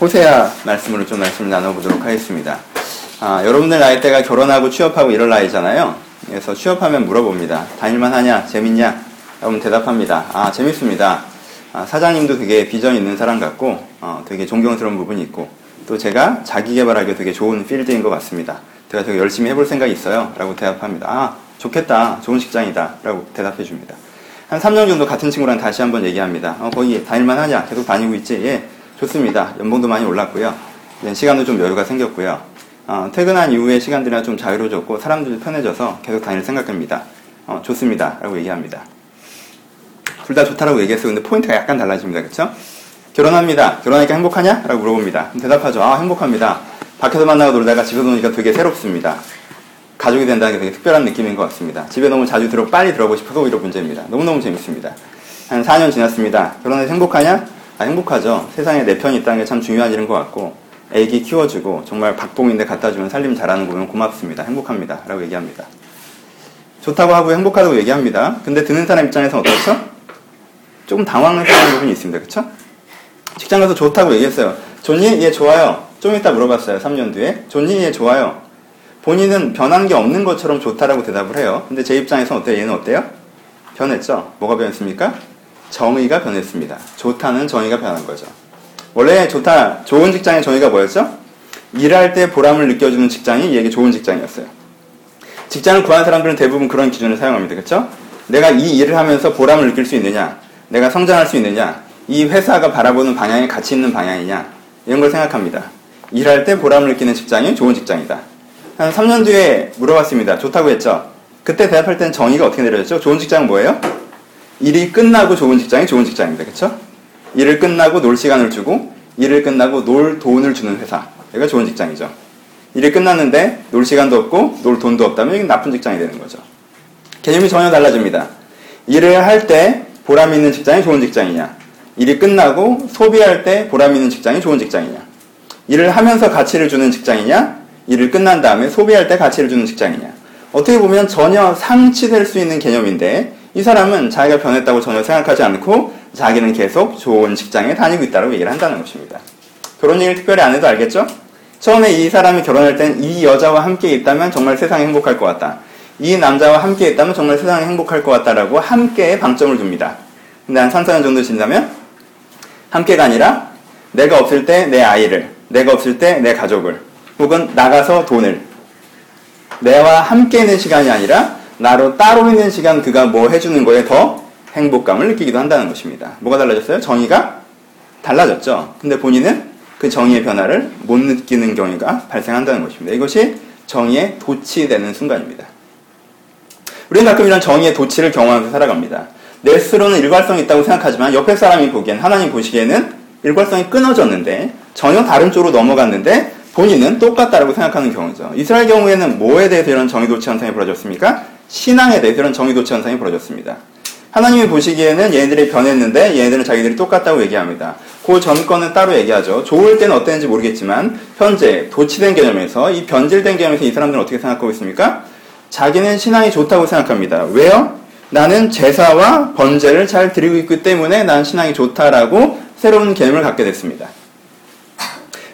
호세아 말씀으로 좀 말씀을 나눠보도록 하겠습니다. 아, 여러분들 나이대가 결혼하고 취업하고 이럴 나이잖아요. 그래서 취업하면 물어봅니다. 다닐만 하냐? 재밌냐? 여러분 대답합니다. 아, 재밌습니다. 아, 사장님도 되게 비전 있는 사람 같고, 어, 되게 존경스러운 부분이 있고, 또 제가 자기 개발하기 되게 좋은 필드인 것 같습니다. 제가 되게 열심히 해볼 생각이 있어요. 라고 대답합니다. 아, 좋겠다. 좋은 직장이다. 라고 대답해 줍니다. 한 3년 정도 같은 친구랑 다시 한번 얘기합니다. 어, 거기 다닐만 하냐? 계속 다니고 있지? 예, 좋습니다. 연봉도 많이 올랐고요. 시간도 좀 여유가 생겼고요. 어, 퇴근한 이후에 시간들이나 좀 자유로워졌고 사람들도 편해져서 계속 다닐 생각입니다. 어, 좋습니다. 라고 얘기합니다. 둘 다 좋다라고 얘기했어요. 근데 포인트가 약간 달라집니다. 그쵸? 결혼합니다. 결혼하니까 행복하냐? 라고 물어봅니다. 대답하죠. 아, 행복합니다. 밖에서 만나고 놀다가 집에 오니까 되게 새롭습니다. 가족이 된다는 게 되게 특별한 느낌인 것 같습니다. 집에 너무 자주 들어, 빨리 들어보고 싶어서 오히려 문제입니다. 너무너무 재밌습니다. 한 4년 지났습니다. 결혼해서 행복하냐? 아, 행복하죠. 세상에 내 편이 있다는 게 참 중요한 일인 것 같고, 애기 키워주고, 정말 박봉인데 갖다 주면 살림 잘하는 거 보면 고맙습니다. 행복합니다. 라고 얘기합니다. 좋다고 하고 행복하다고 얘기합니다. 근데 듣는 사람 입장에서 어떻죠? 조금 당황스러운 부분이 있습니다. 그쵸? 직장 가서 좋다고 얘기했어요. 좋니? 예, 좋아요. 좀 이따 물어봤어요. 3년 뒤에. 좋니? 예, 좋아요. 본인은 변한 게 없는 것처럼 좋다라고 대답을 해요. 근데 제 입장에서 어때요? 얘는 어때요? 변했죠? 뭐가 변했습니까? 정의가 변했습니다. 좋다는 정의가 변한 거죠. 원래 좋다, 좋은 직장의 정의가 뭐였죠? 일할 때 보람을 느껴주는 직장이 얘에게 좋은 직장이었어요. 직장을 구한 사람들은 대부분 그런 기준을 사용합니다. 그렇죠? 내가 이 일을 하면서 보람을 느낄 수 있느냐? 내가 성장할 수 있느냐? 이 회사가 바라보는 방향이 가치 있는 방향이냐? 이런 걸 생각합니다. 일할 때 보람을 느끼는 직장이 좋은 직장이다. 한 3년 뒤에 물어봤습니다. 좋다고 했죠? 그때 대답할 때는 정의가 어떻게 내려졌죠? 좋은 직장은 뭐예요? 일이 끝나고 좋은 직장이 좋은 직장입니다. 그쵸? 일을 끝나고 놀 시간을 주고 일을 끝나고 놀 돈을 주는 회사. 여기가 좋은 직장이죠. 일이 끝났는데 놀 시간도 없고 놀 돈도 없다면 이건 나쁜 직장이 되는 거죠. 개념이 전혀 달라집니다. 일을 할 때 보람 있는 직장이 좋은 직장이냐? 일이 끝나고 소비할 때 보람 있는 직장이 좋은 직장이냐? 일을 하면서 가치를 주는 직장이냐? 일을 끝난 다음에 소비할 때 가치를 주는 직장이냐? 어떻게 보면 전혀 상치될 수 있는 개념인데 이 사람은 자기가 변했다고 전혀 생각하지 않고 자기는 계속 좋은 직장에 다니고 있다고 얘기를 한다는 것입니다. 결혼 얘기를 특별히 안 해도 알겠죠? 처음에 이 사람이 결혼할 땐 이 여자와 함께 있다면 정말 세상이 행복할 것 같다. 이 남자와 함께 있다면 정말 세상이 행복할 것 같다라고 함께에 방점을 둡니다. 근데 한 3, 4년 정도 지나면 함께가 아니라 내가 없을 때 내 아이를, 내가 없을 때 내 가족을, 혹은 나가서 돈을, 내와 함께 있는 시간이 아니라 나로 따로 있는 시간 그가 뭐 해주는 거에 더 행복감을 느끼기도 한다는 것입니다. 뭐가 달라졌어요? 정의가 달라졌죠. 근데 본인은 그 정의의 변화를 못 느끼는 경우가 발생한다는 것입니다. 이것이 정의에 도취되는 순간입니다. 우리는 가끔 이런 정의의 도취를 경험하면서 살아갑니다. 내 스스로는 일관성이 있다고 생각하지만 옆에 사람이 보기엔 하나님 보시기에는 일관성이 끊어졌는데 전혀 다른 쪽으로 넘어갔는데 본인은 똑같다라고 생각하는 경우죠. 이스라엘 경우에는 뭐에 대해서 이런 정의 도취 현상이 벌어졌습니까? 신앙에 대해서 이런 정의도취 현상이 벌어졌습니다. 하나님이 보시기에는 얘네들이 변했는데 얘네들은 자기들이 똑같다고 얘기합니다. 그 전권은 따로 얘기하죠. 좋을 때는 어땠는지 모르겠지만 현재 도치된 개념에서 이 변질된 개념에서 이 사람들은 어떻게 생각하고 있습니까? 자기는 신앙이 좋다고 생각합니다. 왜요? 나는 제사와 번제를 잘 드리고 있기 때문에 난 신앙이 좋다라고 새로운 개념을 갖게 됐습니다.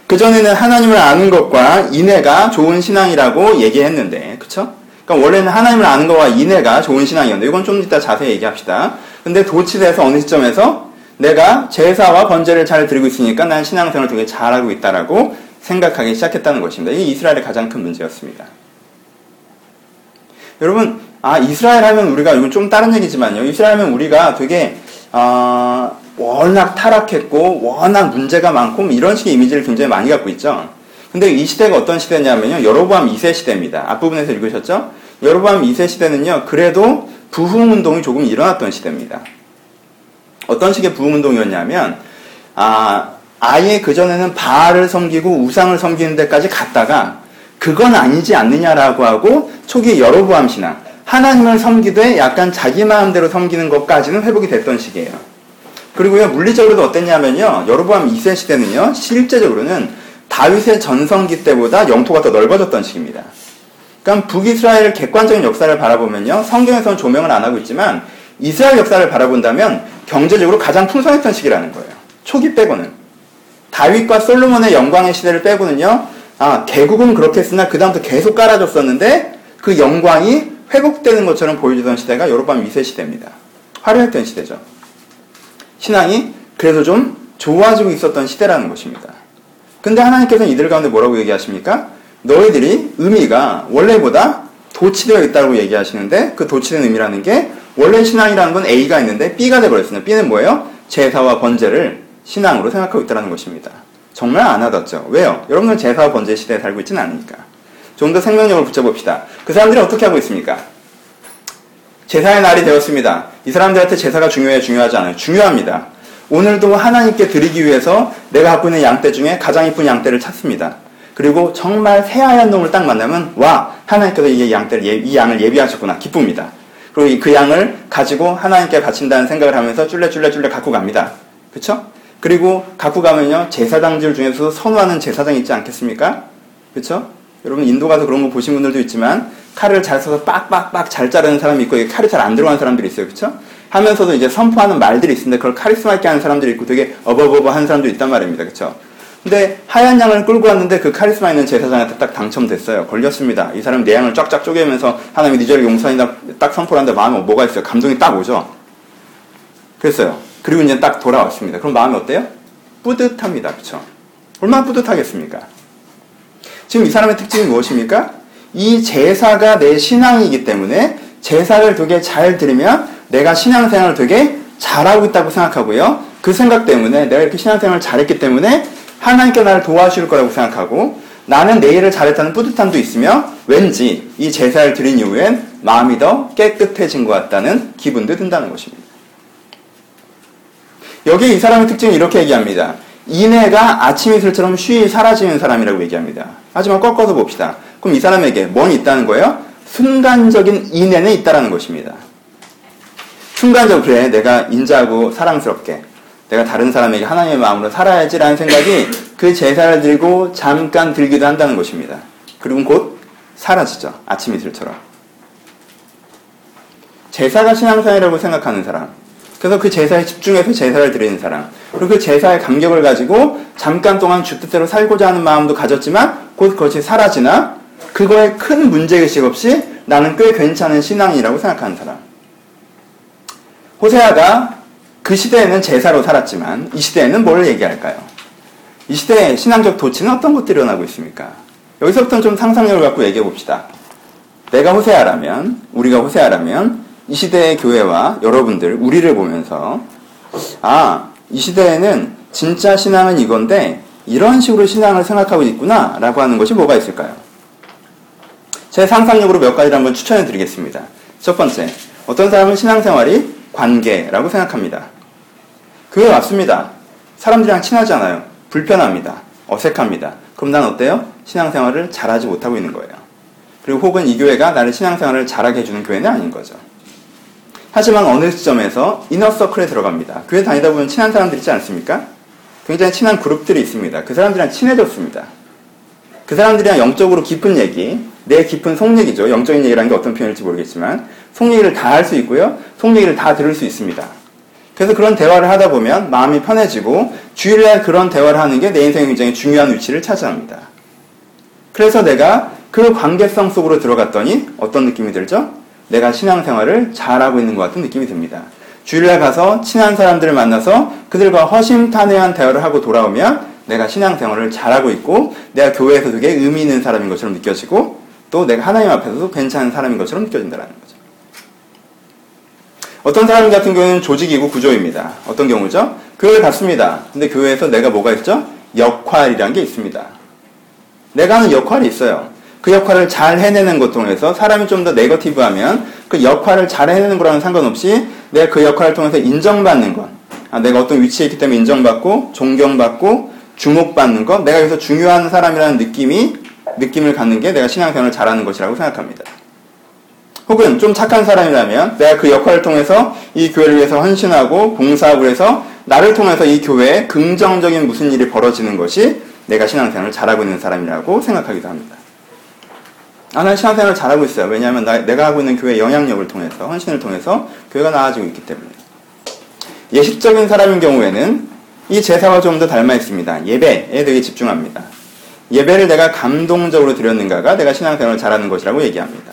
그전에는 하나님을 아는 것과 인애가 좋은 신앙이라고 얘기했는데, 그쵸? 그러니까 원래는 하나님을 아는 것과 인애가 좋은 신앙이었는데, 이건 좀 이따 자세히 얘기합시다. 근데 도치돼서 어느 시점에서 내가 제사와 번제를 잘 드리고 있으니까 난 신앙생활을 되게 잘하고 있다라고 생각하기 시작했다는 것입니다. 이게 이스라엘의 가장 큰 문제였습니다. 여러분, 아, 이스라엘 하면 우리가, 이건 좀 다른 얘기지만요. 이스라엘 하면 우리가 되게, 어, 워낙 타락했고, 워낙 문제가 많고, 뭐 이런 식의 이미지를 굉장히 많이 갖고 있죠. 근데 이 시대가 어떤 시대냐면요. 여로보암 2세 시대입니다. 앞부분에서 읽으셨죠? 여로보암 2세 시대는요. 그래도 부흥 운동이 조금 일어났던 시대입니다. 어떤 식의 부흥 운동이었냐면, 아, 아예 그전에는 바알을 섬기고 우상을 섬기는 데까지 갔다가, 그건 아니지 않느냐라고 하고, 초기 여로보암 신앙, 하나님을 섬기되 약간 자기 마음대로 섬기는 것까지는 회복이 됐던 시기예요. 그리고요, 물리적으로도 어땠냐면요, 여로보암 2세 시대는요, 실제적으로는 다윗의 전성기 때보다 영토가 더 넓어졌던 시기입니다. 그러니까 북이스라엘 객관적인 역사를 바라보면요, 성경에서는 조명을 안 하고 있지만, 이스라엘 역사를 바라본다면 경제적으로 가장 풍성했던 시기라는 거예요. 초기 빼고는. 다윗과 솔로몬의 영광의 시대를 빼고는요. 아, 개국은 그렇게 했으나 그다음부터 계속 깔아줬었는데 그 영광이 회복되는 것처럼 보여주던 시대가 여로밤 2세 시대입니다. 화려했던 시대죠. 신앙이 그래서 좀 좋아지고 있었던 시대라는 것입니다. 근데 하나님께서는 이들 가운데 뭐라고 얘기하십니까? 너희들이 의미가 원래보다 도치되어 있다고 얘기하시는데 그 도치된 의미라는 게 원래 신앙이라는 건 A가 있는데 B가 돼버렸습니다. B는 뭐예요? 제사와 번제를 신앙으로 생각하고 있다는 것입니다. 정말 안 와닿죠. 왜요? 여러분은 제사와 번제 시대에 살고 있지는 않으니까. 좀 더 생명력을 붙여봅시다. 그 사람들이 어떻게 하고 있습니까? 제사의 날이 되었습니다. 이 사람들한테 제사가 중요해 중요하지 않아요. 중요합니다. 오늘도 하나님께 드리기 위해서 내가 갖고 있는 양떼 중에 가장 이쁜 양떼를 찾습니다. 그리고 정말 새하얀 놈을 딱 만나면 와 하나님께서 이 양떼를 예, 이 양을 예비하셨구나 기쁩니다. 그리고 그 양을 가지고 하나님께 바친다는 생각을 하면서 쫄래쫄래쫄래 갖고 갑니다. 그렇죠? 그리고 갖고 가면요 제사장들 중에서 선호하는 제사장이 있지 않겠습니까? 그렇죠? 여러분 인도 가서 그런 거 보신 분들도 있지만 칼을 잘 써서 빡빡빡 잘 자르는 사람이 있고 칼이 잘 안 들어가는 사람들이 있어요. 그렇죠? 하면서도 이제 선포하는 말들이 있는데 그걸 카리스마 있게 하는 사람들이 있고 되게 어버버버 하는 사람도 있단 말입니다. 그렇죠? 근데 하얀 양을 끌고 왔는데 그 카리스마 있는 제사장한테 딱 당첨됐어요. 걸렸습니다. 이 사람 내 양을 쫙쫙 쪼개면서 하나님 네 죄를 용서한다 딱 선포를 하는데 마음에 뭐가 있어요? 감동이 딱 오죠. 그랬어요. 그리고 이제 딱 돌아왔습니다. 그럼 마음이 어때요? 뿌듯합니다. 그렇죠? 얼마나 뿌듯하겠습니까? 지금 이 사람의 특징이 무엇입니까? 이 제사가 내 신앙이기 때문에 제사를 되게 잘 들으면 내가 신앙생활을 되게 잘하고 있다고 생각하고요. 그 생각 때문에 내가 이렇게 신앙생활을 잘했기 때문에 하나님께 나를 도와주실 거라고 생각하고 나는 내 일을 잘했다는 뿌듯함도 있으며 왠지 이 제사를 드린 이후엔 마음이 더 깨끗해진 것 같다는 기분도 든다는 것입니다. 여기 이 사람의 특징은 이렇게 얘기합니다. 인애가 아침 이슬처럼 쉬이 사라지는 사람이라고 얘기합니다. 하지만 꺾어서 봅시다. 그럼 이 사람에게 뭔 있다는 거예요? 순간적인 인애는 있다라는 것입니다. 순간적으로 그래 내가 인자하고 사랑스럽게 내가 다른 사람에게 하나님의 마음으로 살아야지라는 생각이 그 제사를 들고 잠깐 들기도 한다는 것입니다. 그리고 곧 사라지죠. 아침 이슬처럼. 제사가 신앙생활이라고 생각하는 사람. 그래서 그 제사에 집중해서 제사를 드리는 사람. 그리고 그 제사의 감격을 가지고 잠깐 동안 주 뜻대로 살고자 하는 마음도 가졌지만 곧 그것이 사라지나 그거에 큰 문제의식 없이 나는 꽤 괜찮은 신앙이라고 생각하는 사람. 호세아가 그 시대에는 제사로 살았지만 이 시대에는 뭘 얘기할까요? 이 시대의 신앙적 도치는 어떤 것들이 일어나고 있습니까? 여기서부터는 좀 상상력을 갖고 얘기해 봅시다. 내가 호세아라면, 우리가 호세아라면 이 시대의 교회와 여러분들, 우리를 보면서 아, 이 시대에는 진짜 신앙은 이건데 이런 식으로 신앙을 생각하고 있구나 라고 하는 것이 뭐가 있을까요? 제 상상력으로 몇 가지를 한번 추천해 드리겠습니다. 첫 번째, 어떤 사람은 신앙생활이 관계라고 생각합니다. 그게 맞습니다. 사람들이랑 친하지 않아요. 불편합니다. 어색합니다. 그럼 난 어때요? 신앙생활을 잘하지 못하고 있는 거예요. 그리고 혹은 이 교회가 나를 신앙생활을 잘하게 해주는 교회는 아닌 거죠. 하지만 어느 시점에서 이너서클에 들어갑니다. 교회 다니다 보면 친한 사람들 있지 않습니까? 굉장히 친한 그룹들이 있습니다. 그 사람들이랑 친해졌습니다. 그 사람들이랑 영적으로 깊은 얘기, 내 깊은 속 얘기죠. 영적인 얘기라는 게 어떤 표현일지 모르겠지만 속 얘기를 다 할 수 있고요. 속 얘기를 다 들을 수 있습니다. 그래서 그런 대화를 하다 보면 마음이 편해지고 주일날 그런 대화를 하는 게 내 인생에 굉장히 중요한 위치를 차지합니다. 그래서 내가 그 관계성 속으로 들어갔더니 어떤 느낌이 들죠? 내가 신앙생활을 잘하고 있는 것 같은 느낌이 듭니다. 주일날 가서 친한 사람들을 만나서 그들과 허심탄회한 대화를 하고 돌아오면 내가 신앙생활을 잘하고 있고 내가 교회에서 되게 의미 있는 사람인 것처럼 느껴지고 또 내가 하나님 앞에서도 괜찮은 사람인 것처럼 느껴진다는 거죠. 어떤 사람 같은 경우는 조직이고 구조입니다. 어떤 경우죠? 교회를 갔습니다. 근데 교회에서 내가 뭐가 있죠? 역할이란 게 있습니다. 내가 하는 역할이 있어요. 그 역할을 잘 해내는 것 통해서 사람이 좀 더 네거티브하면 그 역할을 잘 해내는 거랑은 상관없이 내가 그 역할을 통해서 인정받는 것. 아, 내가 어떤 위치에 있기 때문에 인정받고 존경받고 주목받는 것. 내가 여기서 중요한 사람이라는 느낌이 느낌을 갖는 게 내가 신앙생활을 잘하는 것이라고 생각합니다. 혹은 좀 착한 사람이라면 내가 그 역할을 통해서 이 교회를 위해서 헌신하고 봉사하고 해서 나를 통해서 이 교회에 긍정적인 무슨 일이 벌어지는 것이 내가 신앙생활을 잘하고 있는 사람이라고 생각하기도 합니다. 아, 난 신앙생활을 잘하고 있어요. 왜냐하면 나, 내가 하고 있는 교회 영향력을 통해서, 헌신을 통해서 교회가 나아지고 있기 때문에. 예식적인 사람인 경우에는 이 제사와 좀 더 닮아 있습니다. 예배에 되게 집중합니다. 예배를 내가 감동적으로 드렸는가가 내가 신앙생활을 잘하는 것이라고 얘기합니다.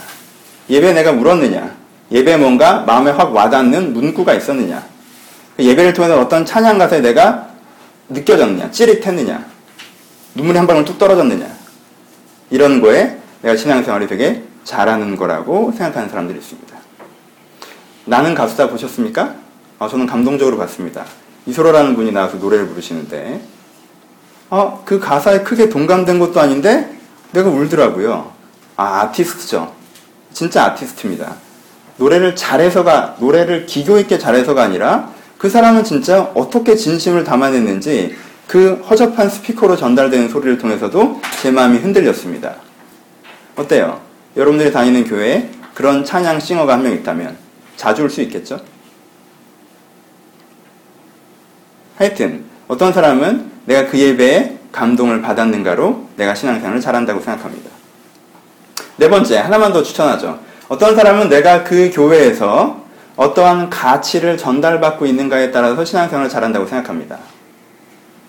예배 내가 울었느냐? 예배 뭔가 마음에 확 와닿는 문구가 있었느냐? 그 예배를 통해서 어떤 찬양 가사에 내가 느껴졌느냐? 찌릿했느냐? 눈물이 한 방울 뚝 떨어졌느냐? 이런 거에 내가 신앙생활이 되게 잘하는 거라고 생각하는 사람들이 있습니다. 나는 가수다 보셨습니까? 아, 저는 감동적으로 봤습니다. 이소라라는 분이 나와서 노래를 부르시는데, 아, 그 가사에 크게 동감된 것도 아닌데, 내가 울더라고요. 아, 아티스트죠. 진짜 아티스트입니다. 노래를 잘해서가, 노래를 기교 있게 잘해서가 아니라, 그 사람은 진짜 어떻게 진심을 담아냈는지, 그 허접한 스피커로 전달되는 소리를 통해서도 제 마음이 흔들렸습니다. 어때요? 여러분들이 다니는 교회에 그런 찬양 싱어가 한 명 있다면 자주 올 수 있겠죠? 하여튼 어떤 사람은 내가 그 예배에 감동을 받았는가로 내가 신앙생활을 잘한다고 생각합니다. 네 번째, 하나만 더 추천하죠. 어떤 사람은 내가 그 교회에서 어떠한 가치를 전달받고 있는가에 따라서 신앙생활을 잘한다고 생각합니다.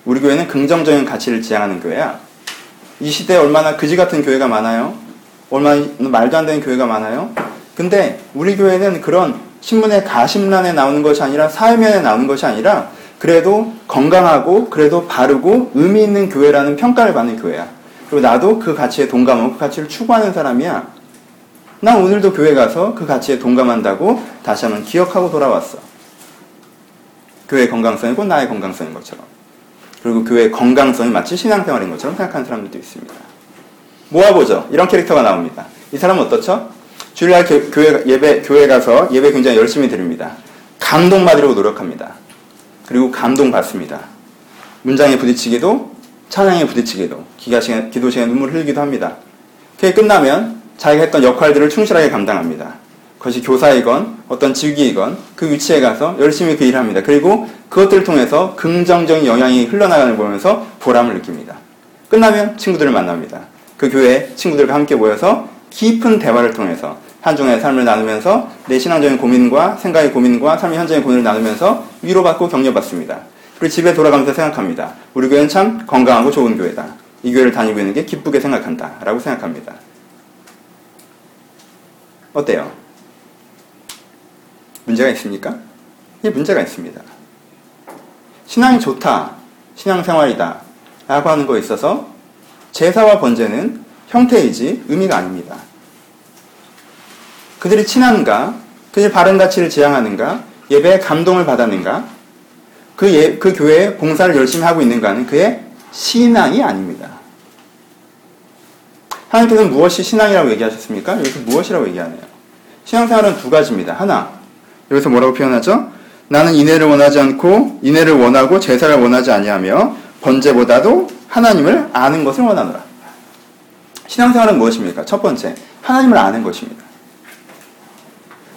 우리 교회는 긍정적인 가치를 지향하는 교회야. 이 시대에 얼마나 그지 같은 교회가 많아요? 얼마나 말도 안 되는 교회가 많아요? 근데 우리 교회는 그런 신문의 가심란에 나오는 것이 아니라 사회면에 나오는 것이 아니라 그래도 건강하고 그래도 바르고 의미 있는 교회라는 평가를 받는 교회야. 그리고 나도 그 가치에 동감하고 그 가치를 추구하는 사람이야. 난 오늘도 교회 가서 그 가치에 동감한다고 다시 한번 기억하고 돌아왔어. 교회의 건강성이 고 나의 건강성인 것처럼. 그리고 교회의 건강성이 마치 신앙생활인 것처럼 생각하는 사람들도 있습니다. 모아보죠. 이런 캐릭터가 나옵니다. 이 사람은 어떻죠? 주일날 교회, 예배, 교회 가서 예배 굉장히 열심히 드립니다. 감동받으려고 노력합니다. 그리고 감동받습니다. 문장에 부딪히기도, 찬양에 부딪히기도, 기가 시간, 기도 시간에 눈물을 흘리기도 합니다. 그게 끝나면 자기가 했던 역할들을 충실하게 감당합니다. 그것이 교사이건 어떤 직위이건 그 위치에 가서 열심히 그 일을 합니다. 그리고 그것들을 통해서 긍정적인 영향이 흘러나가는 걸 보면서 보람을 느낍니다. 끝나면 친구들을 만납니다. 그 교회 친구들과 함께 모여서 깊은 대화를 통해서 한 중의 삶을 나누면서 내 신앙적인 고민과 생각의 고민과 삶의 현장의 고민을 나누면서 위로받고 격려받습니다. 그리고 집에 돌아가면서 생각합니다. 우리 교회는 참 건강하고 좋은 교회다. 이 교회를 다니고 있는 게 기쁘게 생각한다. 라고 생각합니다. 어때요? 문제가 있습니까? 예, 문제가 있습니다. 신앙이 좋다, 신앙생활이다, 라고 하는 거에 있어서 제사와 번제는 형태이지 의미가 아닙니다. 그들이 친한가, 그들이 바른 가치를 지향하는가, 예배에 감동을 받았는가, 그, 예, 그 교회에 봉사를 열심히 하고 있는가는 그의 신앙이 아닙니다. 하나님께서는 무엇이 신앙이라고 얘기하셨습니까? 여기서 무엇이라고 얘기하네요. 신앙생활은 두 가지입니다. 하나, 여기서 뭐라고 표현하죠? 나는 인해를 원하지 않고 인해를 원하고 제사를 원하지 아니하며 번제보다도 하나님을 아는 것을 원하노라. 신앙생활은 무엇입니까? 첫 번째, 하나님을 아는 것입니다.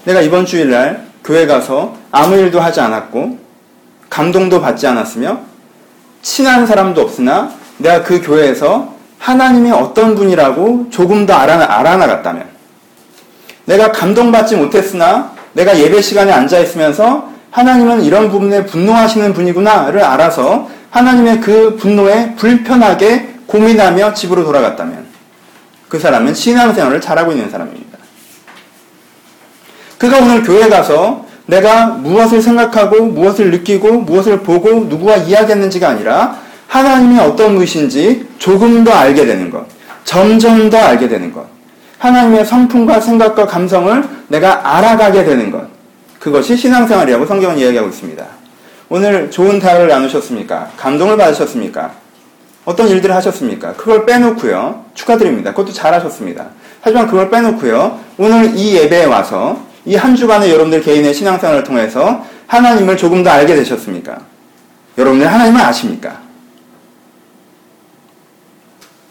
내가 이번 주일날 교회 가서 아무 일도 하지 않았고 감동도 받지 않았으며 친한 사람도 없으나 내가 그 교회에서 하나님이 어떤 분이라고 조금 더 알아, 알아나갔다면 내가 감동받지 못했으나 내가 예배 시간에 앉아 있으면서 하나님은 이런 부분에 분노하시는 분이구나를 알아서 하나님의 그 분노에 불편하게 고민하며 집으로 돌아갔다면 그 사람은 신앙생활을 잘하고 있는 사람입니다. 그가 오늘 교회 가서 내가 무엇을 생각하고 무엇을 느끼고 무엇을 보고 누구와 이야기했는지가 아니라 하나님이 어떤 분이신지 조금 더 알게 되는 것, 점점 더 알게 되는 것, 하나님의 성품과 생각과 감성을 내가 알아가게 되는 것, 그것이 신앙생활이라고 성경은 이야기하고 있습니다. 오늘 좋은 대화를 나누셨습니까? 감동을 받으셨습니까? 어떤 일들을 하셨습니까? 그걸 빼놓고요. 축하드립니다. 그것도 잘하셨습니다. 하지만 그걸 빼놓고요. 오늘 이 예배에 와서 이 한 주간의 여러분들 개인의 신앙생활을 통해서 하나님을 조금 더 알게 되셨습니까? 여러분들 하나님을 아십니까?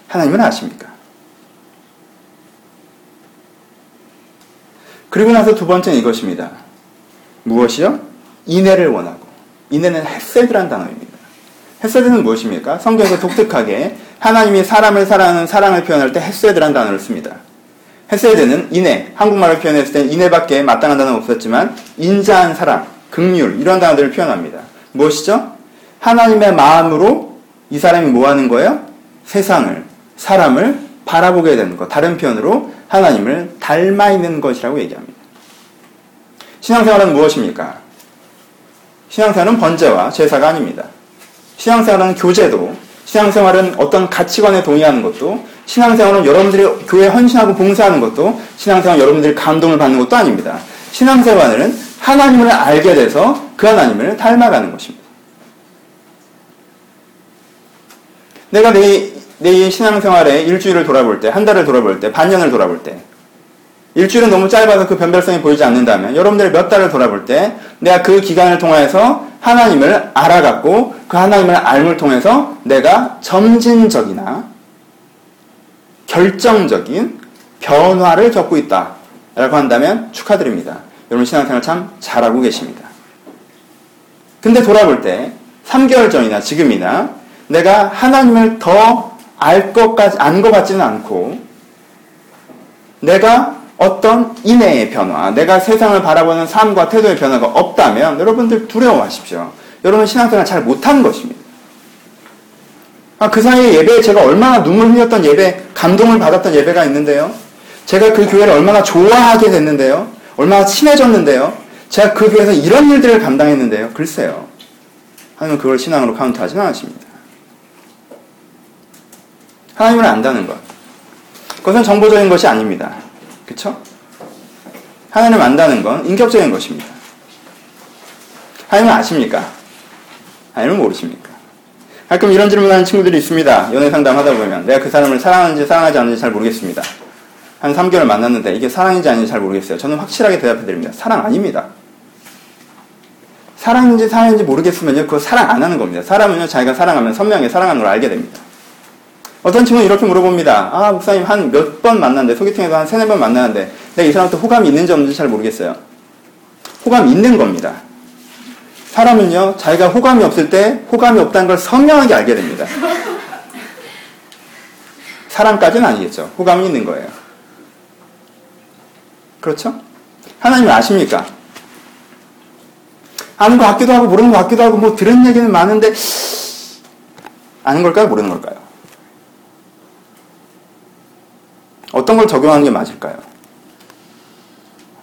하나님을 아십니까? 그리고 나서 두 번째는 이것입니다. 무엇이요? 인애를 원하고. 인애는 헤세드란 단어입니다. 헤세드는 무엇입니까? 성경에서 독특하게 하나님이 사람을 사랑하는 사랑을 표현할 때 헤세드란 단어를 씁니다. 헤세드는 인애, 한국말로 표현했을 때 인애밖에 마땅한 단어는 없었지만 인자한 사랑, 극률 이런 단어들을 표현합니다. 무엇이죠? 하나님의 마음으로 이 사람이 뭐 하는 거예요? 세상을, 사람을 바라보게 되는 것. 다른 표현으로 하나님을 닮아 있는 것이라고 얘기합니다. 신앙생활은 무엇입니까? 신앙생활은 번제와 제사가 아닙니다. 신앙생활은 교제도, 신앙생활은 어떤 가치관에 동의하는 것도, 신앙생활은 여러분들이 교회 헌신하고 봉사하는 것도, 신앙생활은 여러분들이 감동을 받는 것도 아닙니다. 신앙생활은 하나님을 알게 돼서 그 하나님을 닮아가는 것입니다. 내가 내, 내 신앙생활에 일주일을 돌아볼 때, 한 달을 돌아볼 때, 반년을 돌아볼 때, 일주일은 너무 짧아서 그 변별성이 보이지 않는다면 여러분들이 몇 달을 돌아볼 때 내가 그 기간을 통해서 하나님을 알아갔고 그 하나님을 알을 통해서 내가 점진적이나 결정적인 변화를 겪고 있다. 라고 한다면 축하드립니다. 여러분 신앙생활 참 잘하고 계십니다. 근데 돌아볼 때 3개월 전이나 지금이나 내가 하나님을 더 알 것까지 안 것 같지는 않고 내가 어떤 인내의 변화, 내가 세상을 바라보는 삶과 태도의 변화가 없다면 여러분들 두려워하십시오. 여러분 신앙생활 잘 못한 것입니다. 아, 그 사이에 예배에 제가 얼마나 눈물 흘렸던 예배, 감동을 받았던 예배가 있는데요. 제가 그 교회를 얼마나 좋아하게 됐는데요. 얼마나 친해졌는데요. 제가 그 교회에서 이런 일들을 감당했는데요. 글쎄요. 하나님은 그걸 신앙으로 카운트하지는 않으십니다. 하나님을 안다는 것. 그것은 정보적인 것이 아닙니다. 그쵸? 하나님을 안다는 건 인격적인 것입니다. 하나님을 아십니까? 하나님을 모르십니까? 가끔 이런 질문하는 친구들이 있습니다. 연애 상담하다 보면 내가 그 사람을 사랑하는지 사랑하지 않는지 잘 모르겠습니다. 한 3개월 만났는데 이게 사랑인지 아닌지 잘 모르겠어요. 저는 확실하게 대답해 드립니다. 사랑 아닙니다. 사랑인지 사랑인지 모르겠으면요. 그거 사랑 안 하는 겁니다. 사람은요, 자기가 사랑하면 선명하게 사랑하는 걸 알게 됩니다. 어떤 친구는 이렇게 물어봅니다. 아, 목사님 한 몇 번 만났는데, 소개팅에서 한 세네 번 만나는데, 내가 이 사람한테 호감이 있는지 없는지 잘 모르겠어요. 호감이 있는 겁니다. 사람은요, 자기가 호감이 없을 때 호감이 없다는 걸 선명하게 알게 됩니다. 사람까지는 아니겠죠. 호감이 있는 거예요. 그렇죠? 하나님을 아십니까? 아는 것 같기도 하고 모르는 것 같기도 하고 뭐 들은 얘기는 많은데 아는 걸까요? 모르는 걸까요? 어떤 걸 적용하는 게 맞을까요?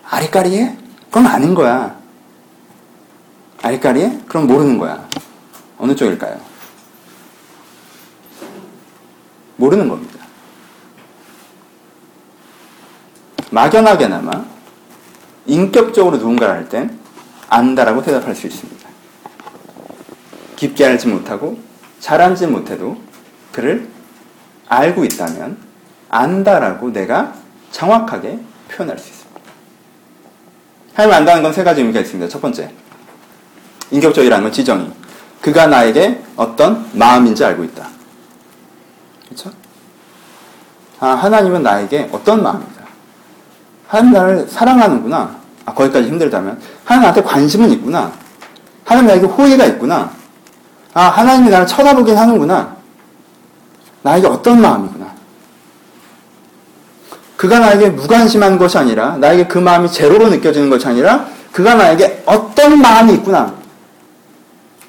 아리까리해? 그럼 아는 거야. 아리까리해? 그럼 모르는 거야. 어느 쪽일까요? 모르는 겁니다. 막연하게나마 인격적으로 누군가를 할 땐 안다라고 대답할 수 있습니다. 깊게 알지 못하고 잘 알지 못해도 그를 알고 있다면 안다라고 내가 정확하게 표현할 수 있습니다. 하나님 안다는 건 세 가지 의미가 있습니다. 첫 번째, 인격적이라는 건 지정이. 그가 나에게 어떤 마음인지 알고 있다. 그렇죠? 아, 하나님은 나에게 어떤 마음이다. 하나님 나를 사랑하는구나. 아, 거기까지 힘들다면. 하나님 나한테 관심은 있구나. 하나님 나에게 호의가 있구나. 아, 하나님이 나를 쳐다보긴 하는구나. 나에게 어떤 마음이구나. 그가 나에게 무관심한 것이 아니라, 나에게 그 마음이 제로로 느껴지는 것이 아니라, 그가 나에게 어떤 마음이 있구나.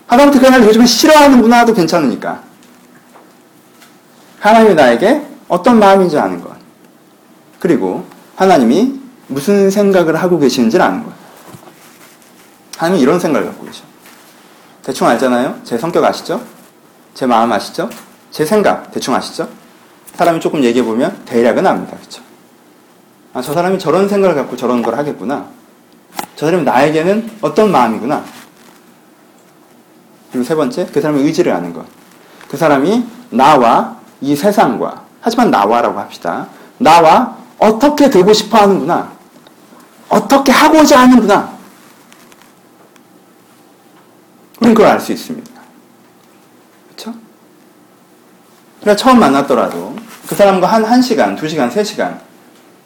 하다못해 나를 요즘에 싫어하는구나도 괜찮으니까. 하나님이 나에게 어떤 마음인지 아는 것. 그리고 하나님이 무슨 생각을 하고 계시는지를 아는 것. 하나님이 이런 생각을 갖고 계셔. 대충 알잖아요? 제 성격 아시죠? 제 마음 아시죠? 제 생각 대충 아시죠? 사람이 조금 얘기해보면 대략은 압니다. 그쵸? 아, 저 사람이 저런 생각을 갖고 저런 걸 하겠구나. 저 사람이 나에게는 어떤 마음이구나. 그리고 세 번째, 그 사람의 의지를 아는 것. 그 사람이 나와 이 세상과, 하지만 나와라고 합시다. 나와 어떻게 되고 싶어 하는구나. 어떻게 하고자 하는구나. 우리는 그걸 알 수 있습니다. 그렇죠? 그러니까 처음 만났더라도 그 사람과 한 1시간, 2시간, 3시간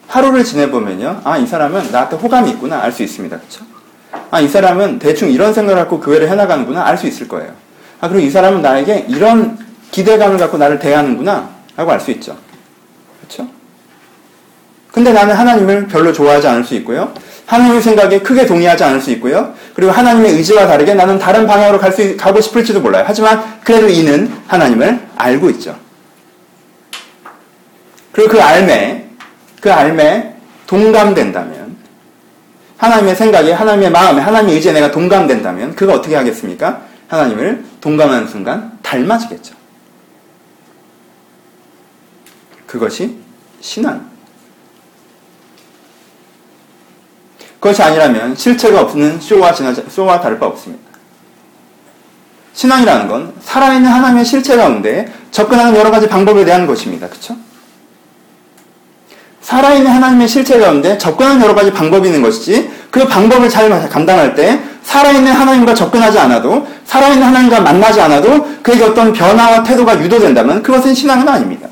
하루를 지내보면요. 아, 이 사람은 나한테 호감이 있구나 알 수 있습니다. 그렇죠? 아, 이 사람은 대충 이런 생각을 갖고 교회를 해나가는구나 알 수 있을 거예요. 아, 그리고 이 사람은 나에게 이런 기대감을 갖고 나를 대하는구나 라고 알 수 있죠. 그렇죠? 근데 나는 하나님을 별로 좋아하지 않을 수 있고요. 하나님의 생각에 크게 동의하지 않을 수 있고요. 그리고 하나님의 의지와 다르게 나는 다른 방향으로 갈 수, 가고 싶을지도 몰라요. 하지만 그래도 이는 하나님을 알고 있죠. 그리고 그 알매, 그 알매 동감된다면, 하나님의 생각에, 하나님의 마음에, 하나님의 의지에 내가 동감된다면, 그가 어떻게 하겠습니까? 하나님을 동감하는 순간 닮아지겠죠. 그것이 신앙. 그것이 아니라면 실체가 없는 쇼와, 지나자, 쇼와 다를 바 없습니다. 신앙이라는 건 살아있는 하나님의 실체 가운데 접근하는 여러 가지 방법에 대한 것입니다. 그쵸? 살아있는 하나님의 실체 가운데 접근하는 여러 가지 방법이 있는 것이지 그 방법을 잘 감당할 때 살아있는 하나님과 접근하지 않아도 살아있는 하나님과 만나지 않아도 그에게 어떤 변화와 태도가 유도된다면 그것은 신앙은 아닙니다.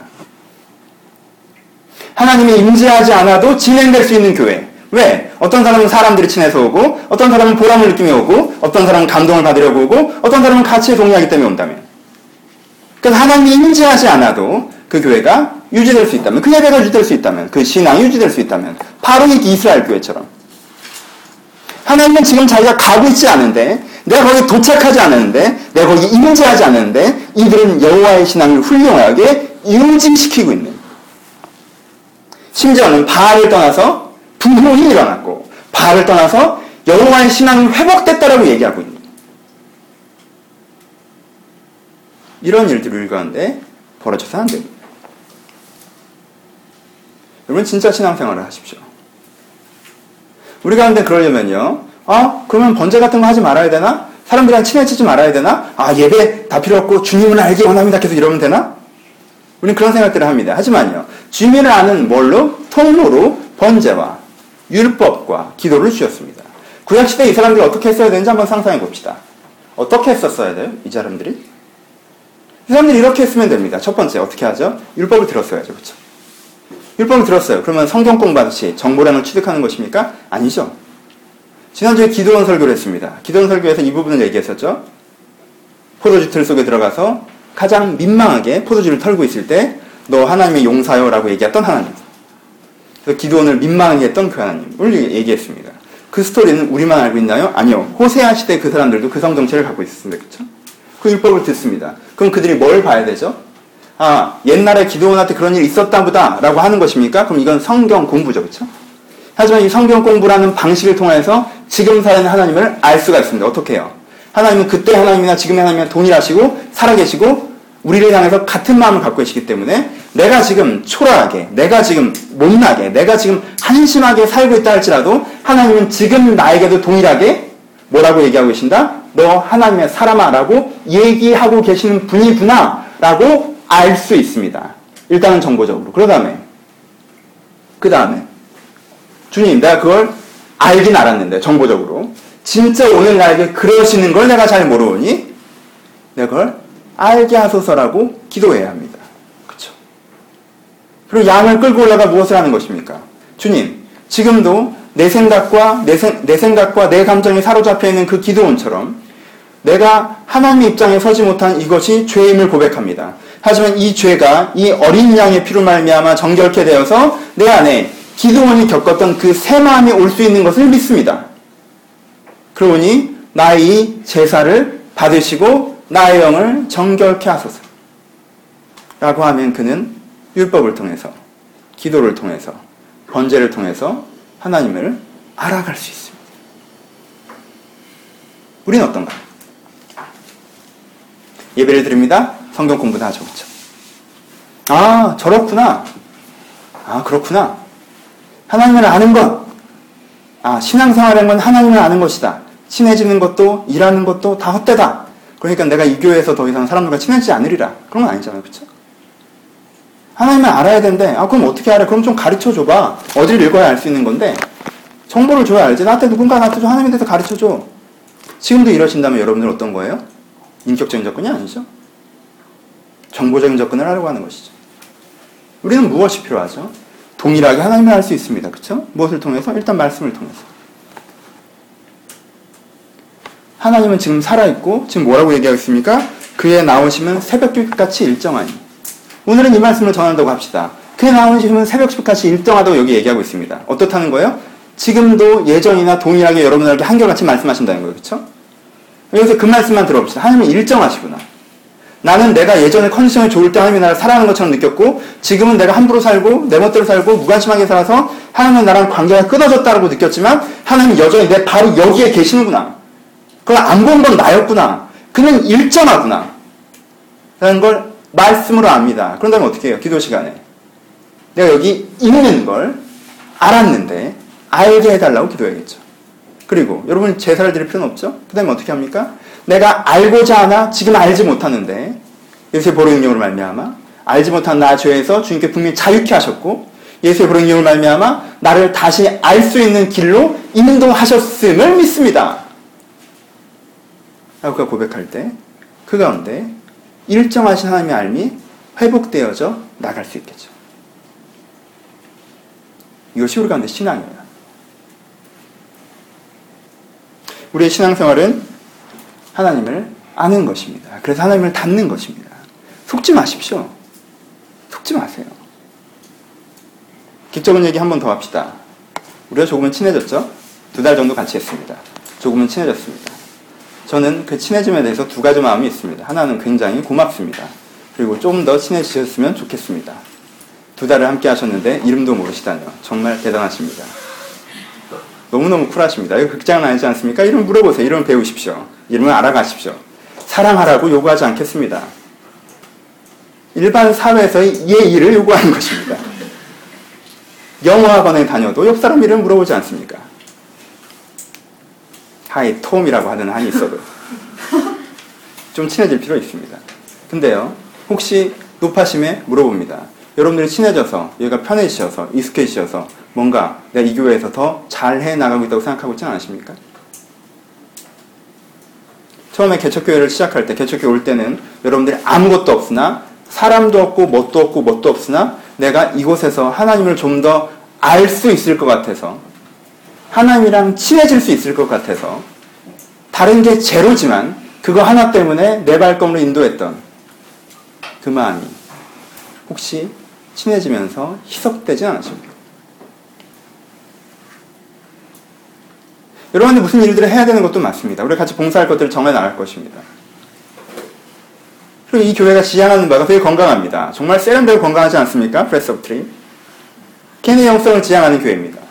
하나님이 임재하지 않아도 진행될 수 있는 교회. 왜? 어떤 사람은 사람들이 친해서 오고, 어떤 사람은 보람을 느끼며 오고, 어떤 사람은 감동을 받으려고 오고, 어떤 사람은 가치에 동의하기 때문에 온다면. 그래서 하나님이 임재하지 않아도 그 교회가 유지될 수 있다면, 그 예배가 유지될 수 있다면, 그 신앙이 유지될 수 있다면, 바로 이 이스라엘 교회처럼. 하나님은 지금 자기가 가고 있지 않은데, 내가 거기 도착하지 않았는데, 내가 거기 임재하지 않았는데, 이들은 여호와의 신앙을 훌륭하게 유지시키고 있는. 심지어는 바알을 떠나서 분홍이 일어났고 바알을 떠나서 여호와의 신앙이 회복됐다라고 얘기하고 있는 이런 일들이 우리 가운데 벌어져서 안 됩니다. 여러분 진짜 신앙생활을 하십시오. 우리 가운데 그러려면요. 아 그러면 번제 같은 거 하지 말아야 되나? 사람들이랑 친해지지 말아야 되나? 아 예배 다 필요 없고 주님을 알기 원합니다. 계속 이러면 되나? 우리는 그런 생각들을 합니다. 하지만요. 주님을 아는 뭘로? 통로로 번제와 율법과 기도를 주셨습니다. 구약시대 이 사람들이 어떻게 했어야 되는지 한번 상상해 봅시다. 어떻게 했었어야 돼요? 이 사람들이? 이 사람들이 이렇게 했으면 됩니다. 첫 번째, 어떻게 하죠? 율법을 들었어야죠. 그렇죠? 율법을 들었어요. 그러면 성경 공부하듯이 정보량을 취득하는 것입니까? 아니죠. 지난주에 기도원 설교를 했습니다. 기도원 설교에서 이 부분을 얘기했었죠. 포도주 틀 속에 들어가서 가장 민망하게 포도주를 털고 있을 때 너 하나님의 용사요 라고 얘기했던 하나님. 그래서 기도원을 민망하게 했던 그 하나님을 얘기했습니다. 그 스토리는 우리만 알고 있나요? 아니요. 호세아 시대 그 사람들도 그 성정체를 갖고 있었습니다. 그렇죠? 그 율법을 듣습니다. 그럼 그들이 뭘 봐야 되죠? 아, 옛날에 기도원한테 그런 일이 있었다 보다라고 하는 것입니까? 그럼 이건 성경 공부죠. 그렇죠? 하지만 이 성경 공부라는 방식을 통해서 지금 사는 하나님을 알 수가 있습니다. 어떻게 해요? 하나님은 그때 하나님이나 지금의 하나님이나 동일하시고 살아계시고 우리를 향해서 같은 마음을 갖고 계시기 때문에 내가 지금 초라하게, 내가 지금 못나게, 내가 지금 한심하게 살고 있다 할지라도 하나님은 지금 나에게도 동일하게 뭐라고 얘기하고 계신다? 너 하나님의 사람아라고 얘기하고 계시는 분이구나 라고 알 수 있습니다. 일단은 정보적으로. 그 다음에 그 다음에 주님 내가 그걸 알긴 알았는데 정보적으로 진짜 오늘 나에게 그러시는 걸 내가 잘 모르니 내가 그걸 알게 하소서라고 기도해야 합니다. 그렇죠? 그리고 양을 끌고 올라가 무엇을 하는 것입니까? 주님, 지금도 내 생각과 내, 생, 내 생각과 내 감정이 사로잡혀 있는 그 기도원처럼 내가 하나님의 입장에 서지 못한 이것이 죄임을 고백합니다. 하지만 이 죄가 이 어린 양의 피로 말미암아 정결케 되어서 내 안에 기도원이 겪었던 그 새 마음이 올 수 있는 것을 믿습니다. 그러니 나의 이 제사를 받으시고 나의 영을 정결케 하소서. 라고 하면 그는 율법을 통해서, 기도를 통해서, 번제를 통해서 하나님을 알아갈 수 있습니다. 우리는 어떤가? 예배를 드립니다. 성경 공부 다 하죠. 그렇죠? 아, 저렇구나. 아, 그렇구나. 하나님을 아는 것. 아, 신앙생활인 건 하나님을 아는 것이다. 친해지는 것도, 일하는 것도 다 헛되다. 그러니까 내가 이 교회에서 더 이상 사람들과 친해지지 않으리라. 그런 건 아니잖아요. 그렇죠? 하나님을 알아야 되는데, 아, 그럼 어떻게 알아? 그럼 좀 가르쳐 줘봐. 어디를 읽어야 알 수 있는 건데, 정보를 줘야 알지. 나한테 누군가 나한테 좀 하나님에 대해서 가르쳐 줘. 지금도 이러신다면 여러분들 어떤 거예요? 인격적인 접근이 아니죠. 정보적인 접근을 하려고 하는 것이죠. 우리는 무엇이 필요하죠? 동일하게 하나님을 알 수 있습니다. 그렇죠? 무엇을 통해서? 일단 말씀을 통해서. 하나님은 지금 살아있고 지금 뭐라고 얘기하고 있습니까? 그의 나오심은 새벽빛같이 일정하니. 오늘은 이 말씀을 전한다고 합시다. 그의 나오심은 새벽빛같이 일정하다고 여기 얘기하고 있습니다. 어떻다는 거예요? 지금도 예전이나 동일하게 여러분들에게 한결같이 말씀하신다는 거예요. 그렇죠? 여기서 그 말씀만 들어봅시다. 하나님은 일정하시구나. 나는 내가 예전에 컨디션이 좋을 때 하나님이 나를 사랑하는 것처럼 느꼈고 지금은 내가 함부로 살고 내 멋대로 살고 무관심하게 살아서 하나님은 나랑 관계가 끊어졌다고 느꼈지만 하나님은 여전히 내 바로 여기에 계시는구나. 그걸 안 본 건 나였구나. 그는 일정하구나. 라는 걸 말씀으로 압니다. 그런다면 어떻게 해요? 기도 시간에. 내가 여기 있는 걸 알았는데 알게 해달라고 기도해야겠죠. 그리고 여러분 제사를 드릴 필요는 없죠? 그 다음에 어떻게 합니까? 내가 알고자 하나 지금 알지 못하는데 예수의 보로 능력으로 말미암아 알지 못한 나 죄에서 주님께 분명히 자유케 하셨고 예수의 보로 능력을 말미암아 나를 다시 알 수 있는 길로 인도하셨음을 믿습니다. 라고 고백할 때 그 가운데 일정하신 하나님의 알미 회복되어져 나갈 수 있겠죠. 이것이 우리 가운데 신앙이에요. 우리의 신앙생활은 하나님을 아는 것입니다. 그래서 하나님을 닮는 것입니다. 속지 마십시오. 속지 마세요. 기적인 얘기 한 번 더 합시다. 우리가 조금은 친해졌죠? 두 달 정도 같이 했습니다. 조금은 친해졌습니다. 저는 그 친해짐에 대해서 두 가지 마음이 있습니다. 하나는 굉장히 고맙습니다. 그리고 좀 더 친해지셨으면 좋겠습니다. 두 달을 함께 하셨는데 이름도 모르시다뇨. 정말 대단하십니다. 너무너무 쿨하십니다. 이거 극장 아니지 않습니까? 이름 물어보세요. 이름 배우십시오. 이름을 알아가십시오. 사랑하라고 요구하지 않겠습니다. 일반 사회에서의 예의를 요구하는 것입니다. 영어학원에 다녀도 옆 사람 이름 물어보지 않습니까? 하이 톰이라고 하는 한이 있어도 좀 친해질 필요 있습니다. 근데요, 혹시 높아심에 물어봅니다. 여러분들이 친해져서 여기가 편해지셔서 익숙해지셔서 뭔가 내가 이 교회에서 더 잘해 나가고 있다고 생각하고 있지 않으십니까? 처음에 개척교회를 시작할 때, 개척교회 올 때는 여러분들이 아무것도 없으나 사람도 없고 뭣도 없고 뭣도 없으나 내가 이곳에서 하나님을 좀 더 알 수 있을 것 같아서 하나님이랑 친해질 수 있을 것 같아서 다른 게 제로지만 그거 하나 때문에 내 발걸음으로 인도했던 그 마음이 혹시 친해지면서 희석되지 않으십니까? 여러분들 무슨 일들을 해야 되는 것도 맞습니다. 우리 같이 봉사할 것들을 정해 나갈 것입니다. 그리고 이 교회가 지향하는 바가 되게 건강합니다. 정말 세련되고 건강하지 않습니까? 프레스 오브 트리. 캔의 영성을 지향하는 교회입니다.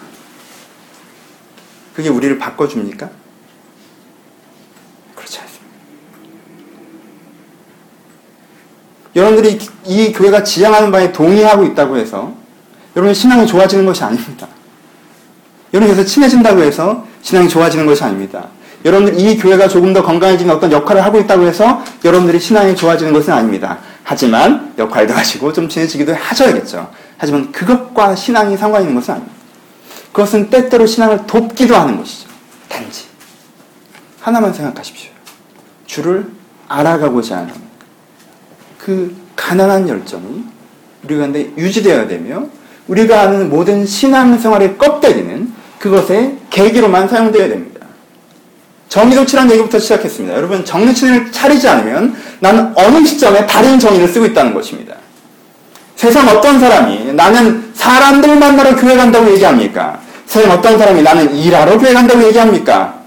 그게 우리를 바꿔줍니까? 그렇지 않습니다. 여러분들이 이 교회가 지향하는 바에 동의하고 있다고 해서 여러분의 신앙이 좋아지는 것이 아닙니다. 여러분 그래서 친해진다고 해서 신앙이 좋아지는 것이 아닙니다. 여러분들 이 교회가 조금 더 건강해지는 어떤 역할을 하고 있다고 해서 여러분들이 신앙이 좋아지는 것은 아닙니다. 하지만 역할도 하시고 좀 친해지기도 하셔야겠죠. 하지만 그것과 신앙이 상관 있는 것은 아닙니다. 그것은 때때로 신앙을 돕기도 하는 것이죠. 단지 하나만 생각하십시오. 주를 알아가고자 하는 그 가난한 열정이 우리 가운데 유지되어야 되며 우리가 하는 모든 신앙생활의 껍데기는 그것의 계기로만 사용되어야 됩니다. 정의도치란 얘기부터 시작했습니다. 여러분 정의치를 차리지 않으면 나는 어느 시점에 다른 정의를 쓰고 있다는 것입니다. 세상 어떤 사람이 나는 사람들 만나러 교회 간다고 얘기합니까? 세상 어떤 사람이 나는 일하러 교회 간다고 얘기합니까?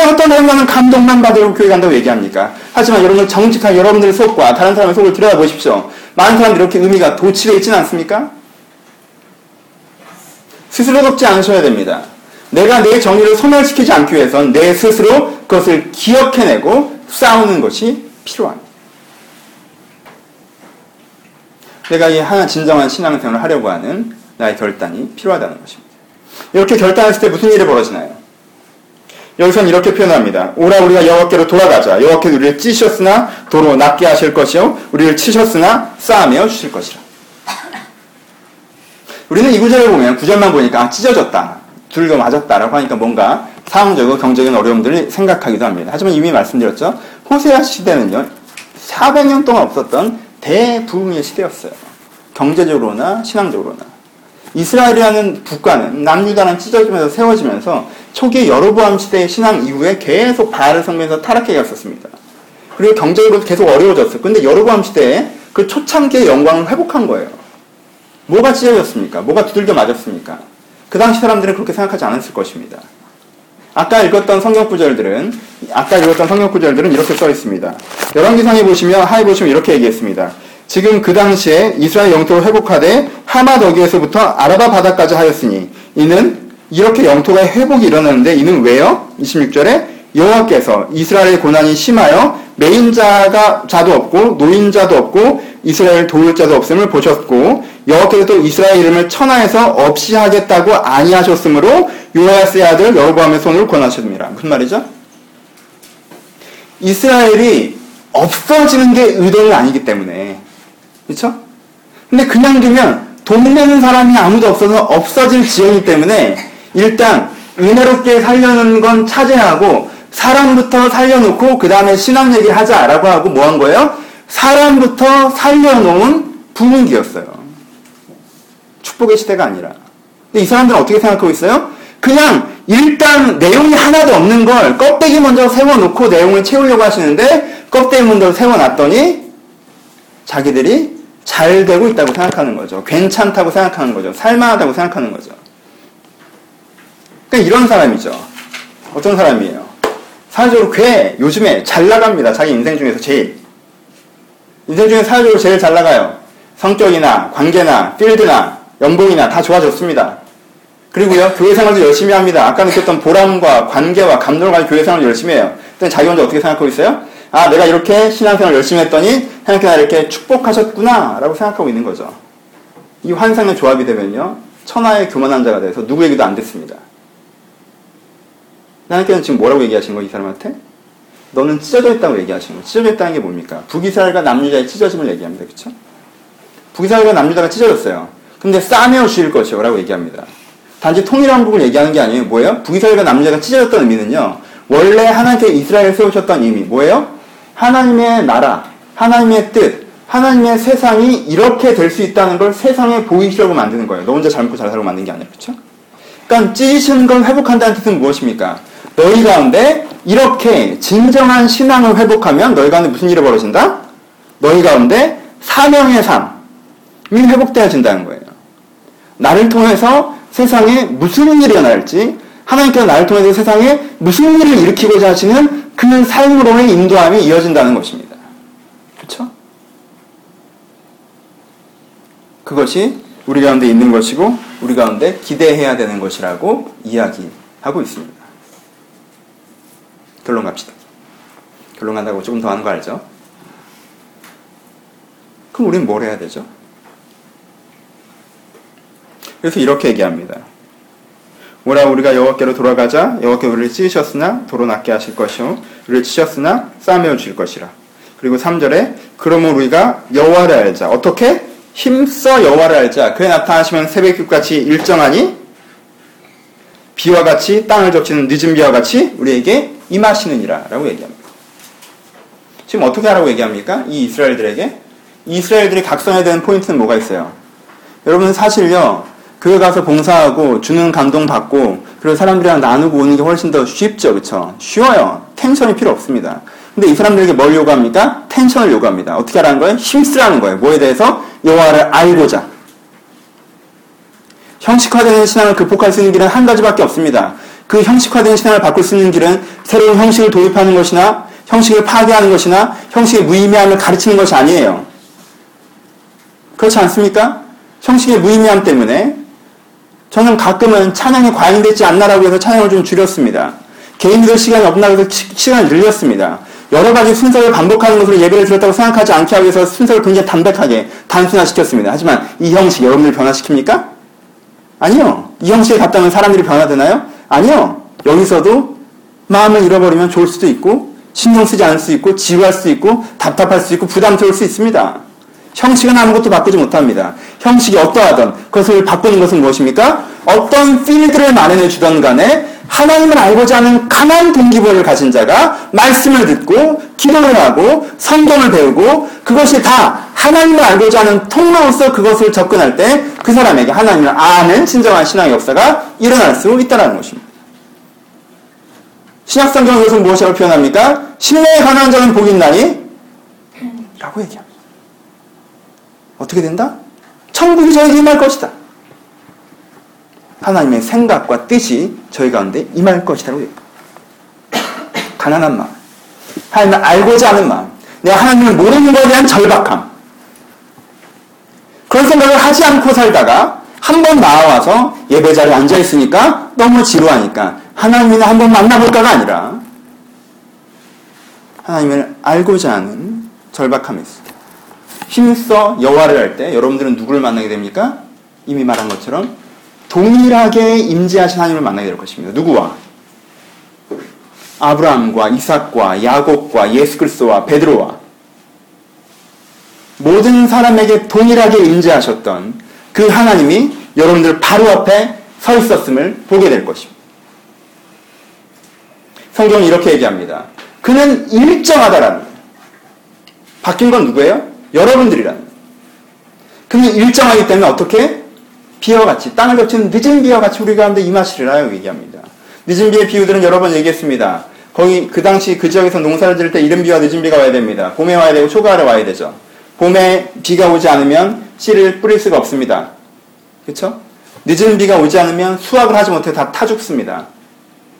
어떤 사람이 나는 감동만 받으러 교회 간다고 얘기합니까? 하지만 여러분들 정직한 여러분들의 속과 다른 사람의 속을 들여다보십시오. 많은 사람들이 이렇게 의미가 도취되어 있지는 않습니까? 스스로 덮지 않으셔야 됩니다. 내가 내 정의를 소멸시키지 않기 위해선 내 스스로 그것을 기억해내고 싸우는 것이 필요합니다. 내가 이 하나 진정한 신앙생활을 하려고 하는 나의 결단이 필요하다는 것입니다. 이렇게 결단했을 때 무슨 일이 벌어지나요? 여기서는 이렇게 표현합니다. 오라 우리가 여호와께로 돌아가자. 여호와께서 우리를 찌셨으나 도로 낫게 하실 것이요 우리를 치셨으나 쌓아매어 주실 것이라. 우리는 이 구절을 보면 구절만 보니까 아, 찢어졌다. 둘도 맞았다라고 하니까 뭔가 상황적이고 경제적인 어려움들을 생각하기도 합니다. 하지만 이미 말씀드렸죠. 호세아 시대는요. 400년 동안 없었던 대부흥의 시대였어요. 경제적으로나 신앙적으로나. 이스라엘이라는 국가는 남유다는 찢어지면서 세워지면서 초기 여로보암 시대의 신앙 이후에 계속 바알을 섬기면서 타락해 갔었습니다. 그리고 경제적으로 계속 어려워졌어요. 근데 여로보암 시대에 그 초창기의 영광을 회복한 거예요. 뭐가 찢어졌습니까? 뭐가 두들겨 맞았습니까? 그 당시 사람들은 그렇게 생각하지 않았을 것입니다. 아까 읽었던 성경 구절들은 아까 읽었던 성경 구절들은 이렇게 써 있습니다. 열왕기상에 보시면 하에 보시면 이렇게 얘기했습니다. 지금 그 당시에 이스라엘 영토를 회복하되 하맛 어기에서부터 아라바 바다까지 하였으니 이는 이렇게 영토가 회복이 일어나는데 이는 왜요? 26절에 여호와께서 이스라엘의 고난이 심하여 매인자가 자도 없고 노인자도 없고 이스라엘 도울 자도 없음을 보셨고 여호와께서 또 이스라엘 이름을 천하에서 없이 하겠다고 아니하셨으므로 요아스의 아들 여호보암의 손으로 권하셨습니다. 무슨 말이죠? 이스라엘이 없어지는 게 의도는 아니기 때문에 그렇죠? 근데 그냥 두면 돈 내는 사람이 아무도 없어서 없어질 지형이기 때문에 일단 은혜롭게 살려는 건 차지하고 사람부터 살려놓고 그 다음에 신앙 얘기 하자라고 하고 뭐 한 거예요? 사람부터 살려놓은 분위기였어요. 축복의 시대가 아니라. 근데 이 사람들은 어떻게 생각하고 있어요? 그냥 일단 내용이 하나도 없는 걸 껍데기 먼저 세워놓고 내용을 채우려고 하시는데 껍데기 먼저 세워놨더니 자기들이 잘 되고 있다고 생각하는 거죠. 괜찮다고 생각하는 거죠. 살만하다고 생각하는 거죠. 그러니까 이런 사람이죠. 어떤 사람이에요? 사회적으로 꽤 요즘에 잘 나갑니다. 자기 인생 중에서 제일. 인생 중에 사회적으로 제일 잘 나가요. 성격이나 관계나 필드나 연봉이나 다 좋아졌습니다. 그리고요, 교회 생활도 열심히 합니다. 아까 느꼈던 보람과 관계와 감동을 가지고 교회 생활을 열심히 해요. 근데 자기 혼자 어떻게 생각하고 있어요? 아, 내가 이렇게 신앙생활 열심히 했더니 하나님께 나 이렇게 축복하셨구나 라고 생각하고 있는 거죠. 이 환상의 조합이 되면요, 천하의 교만한 자가 돼서 누구에게도 안 됐습니다. 하나님께서는 지금 뭐라고 얘기하신 거예요, 이 사람한테? 너는 찢어져 있다고 얘기하시는 거예요. 찢어져 있다는 게 뭡니까? 북이스라엘과 남유다의 찢어짐을 얘기합니다. 그쵸? 북이스라엘과 남유다가 찢어졌어요. 근데 싸매어 주일 것이요. 라고 얘기합니다. 단지 통일한 부분을 얘기하는 게 아니에요. 뭐예요? 북이스라엘과 남유다가 찢어졌던 의미는요. 원래 하나님께 이스라엘을 세우셨던 의미. 뭐예요? 하나님의 나라, 하나님의 뜻, 하나님의 세상이 이렇게 될 수 있다는 걸 세상에 보이시려고 만드는 거예요. 너 혼자 잘 먹고 잘 살고 만든 게 아니라. 그쵸? 그러니까 찢으시는 걸 회복한다는 뜻은 무엇입니까? 너희 가운데 이렇게 진정한 신앙을 회복하면 너희 가운데 무슨 일이 벌어진다? 너희 가운데 사명의 삶이 회복되어진다는 거예요. 나를 통해서 세상에 무슨 일이 일어날지 하나님께서 나를 통해서 세상에 무슨 일을 일으키고자 하시는 그 삶으로의 인도함이 이어진다는 것입니다. 그렇죠? 그것이 우리 가운데 있는 것이고 우리 가운데 기대해야 되는 것이라고 이야기하고 있습니다. 결론 갑시다. 결론 간다고 조금 더 하는 거 알죠? 그럼 우리는 뭘 해야 되죠? 그래서 이렇게 얘기합니다. 오라 우리가 여호와께로 돌아가자 여호와께 우리를 찢으셨으나 도로 낫게 하실 것이요 우리를 치셨으나 싸매어 주실 것이라. 그리고 3절에 그러면 우리가 여호와를 알자. 어떻게? 힘써 여호와를 알자. 그에 나타나시면 새벽빛같이 일정하니 비와 같이 땅을 적시는 늦은 비와 같이 우리에게 임하시느니라 라고 얘기합니다. 지금 어떻게 하라고 얘기합니까? 이 이스라엘들에게 이스라엘들이 각성해야 되는 포인트는 뭐가 있어요? 여러분 사실요 교회 가서 봉사하고 주는 감동 받고 그리고 사람들이랑 나누고 오는 게 훨씬 더 쉽죠 그렇죠? 쉬워요 텐션이 필요 없습니다 근데 이 사람들에게 뭘 요구합니까? 텐션을 요구합니다 어떻게 하라는 거예요? 힘쓰라는 거예요 뭐에 대해서? 여호와를 알고자 형식화되는 신앙을 극복할 수 있는 길은 한 가지밖에 없습니다. 그 형식화된 신앙을 바꿀 수 있는 길은 새로운 형식을 도입하는 것이나 형식을 파괴하는 것이나 형식의 무의미함을 가르치는 것이 아니에요. 그렇지 않습니까? 형식의 무의미함 때문에 저는 가끔은 찬양이 과잉되지 않나라고 해서 찬양을 좀 줄였습니다. 개인들 시간이 없나고 해서 시간을 늘렸습니다. 여러 가지 순서를 반복하는 것으로 예배를 드렸다고 생각하지 않게 하기 위해서 순서를 굉장히 담백하게 단순화시켰습니다. 하지만 이 형식 여러분들 변화시킵니까? 아니요. 이 형식에 갔다면 사람들이 변화되나요? 아니요. 여기서도 마음을 잃어버리면 좋을 수도 있고 신경 쓰지 않을 수 있고 지루할 수 있고 답답할 수 있고 부담스러울 수 있습니다. 형식은 아무것도 바꾸지 못합니다. 형식이 어떠하든 그것을 바꾸는 것은 무엇입니까? 어떤 필드를 마련해 주던 간에 하나님을 알고자 하는 강한 동기부여를 가진 자가 말씀을 듣고 기도를 하고 성경을 배우고 그것이 다 하나님을 알고자 하는 통로로서 그것을 접근할 때 그 사람에게 하나님을 아는 진정한 신앙의 역사가 일어날 수 있다는 것입니다. 신약성경 이것은 무엇이라고 표현합니까? 신뢰에 가난한 자는 복이 있나니? 라고 얘기합니다. 어떻게 된다? 천국이 저에게 임할 것이다. 하나님의 생각과 뜻이 저희 가운데 임할 것이라고 해요. 가난한 마음, 하나님을 알고자 하는 마음, 내가 하나님을 모르는 것에 대한 절박함. 그런 생각을 하지 않고 살다가 한 번 나와서 예배 자리에 앉아 있으니까 너무 지루하니까 하나님이나 한번 만나볼까가 아니라 하나님을 알고자 하는 절박함이 있습니다. 힘써 여호와를 할 때 여러분들은 누구를 만나게 됩니까? 이미 말한 것처럼 동일하게 임재하신 하나님을 만나게 될 것입니다. 누구와? 아브라함과 이삭과 야곱과 예수 그리스도와 베드로와 모든 사람에게 동일하게 임재하셨던 그 하나님이 여러분들 바로 앞에 서 있었음을 보게 될 것입니다. 성경은 이렇게 얘기합니다. 그는 일정하다라는 거예요. 바뀐 건 누구예요? 거예요. 그는 일정하기 때문에 어떻게? 비와 같이 땅을 덮치는 늦은 비와 같이 우리 가운데 임하시리라 얘기합니다. 늦은 비의 비유들은 여러 번 얘기했습니다. 거기 그 당시 그 지역에서 농사를 지을 때 이른 비와 늦은 비가 와야 됩니다. 봄에 와야 되고 초가을에 와야 되죠. 봄에 비가 오지 않으면 씨를 뿌릴 수가 없습니다. 그렇죠? 늦은 비가 오지 않으면 수확을 하지 못해 다 타 죽습니다.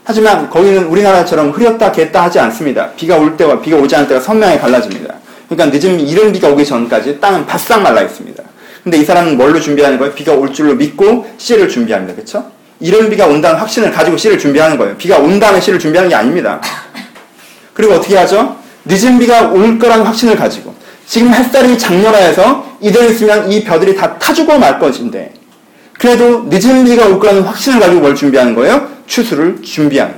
하지만 거기는 우리나라처럼 흐렸다 겠다 하지 않습니다. 비가 올 때와 비가 오지 않을 때가 선명하게 갈라집니다. 그러니까 늦은 이른 비가 오기 전까지 땅은 바싹 말라 있습니다. 근데 이 사람은 뭘로 준비하는 거예요? 비가 올 줄로 믿고 씨를 준비합니다. 그렇죠? 이른 비가 온다는 확신을 가지고 씨를 준비하는 거예요. 비가 온 다음에 씨를 준비하는 게 아닙니다. 그리고 어떻게 하죠? 늦은 비가 올 거라는 확신을 가지고 지금 햇살이 장렬하여서 이대로 있으면 이 벼들이 다 타주고 말 것인데 그래도 늦은 비가 올 거라는 확신을 가지고 뭘 준비하는 거예요? 추수를 준비하는.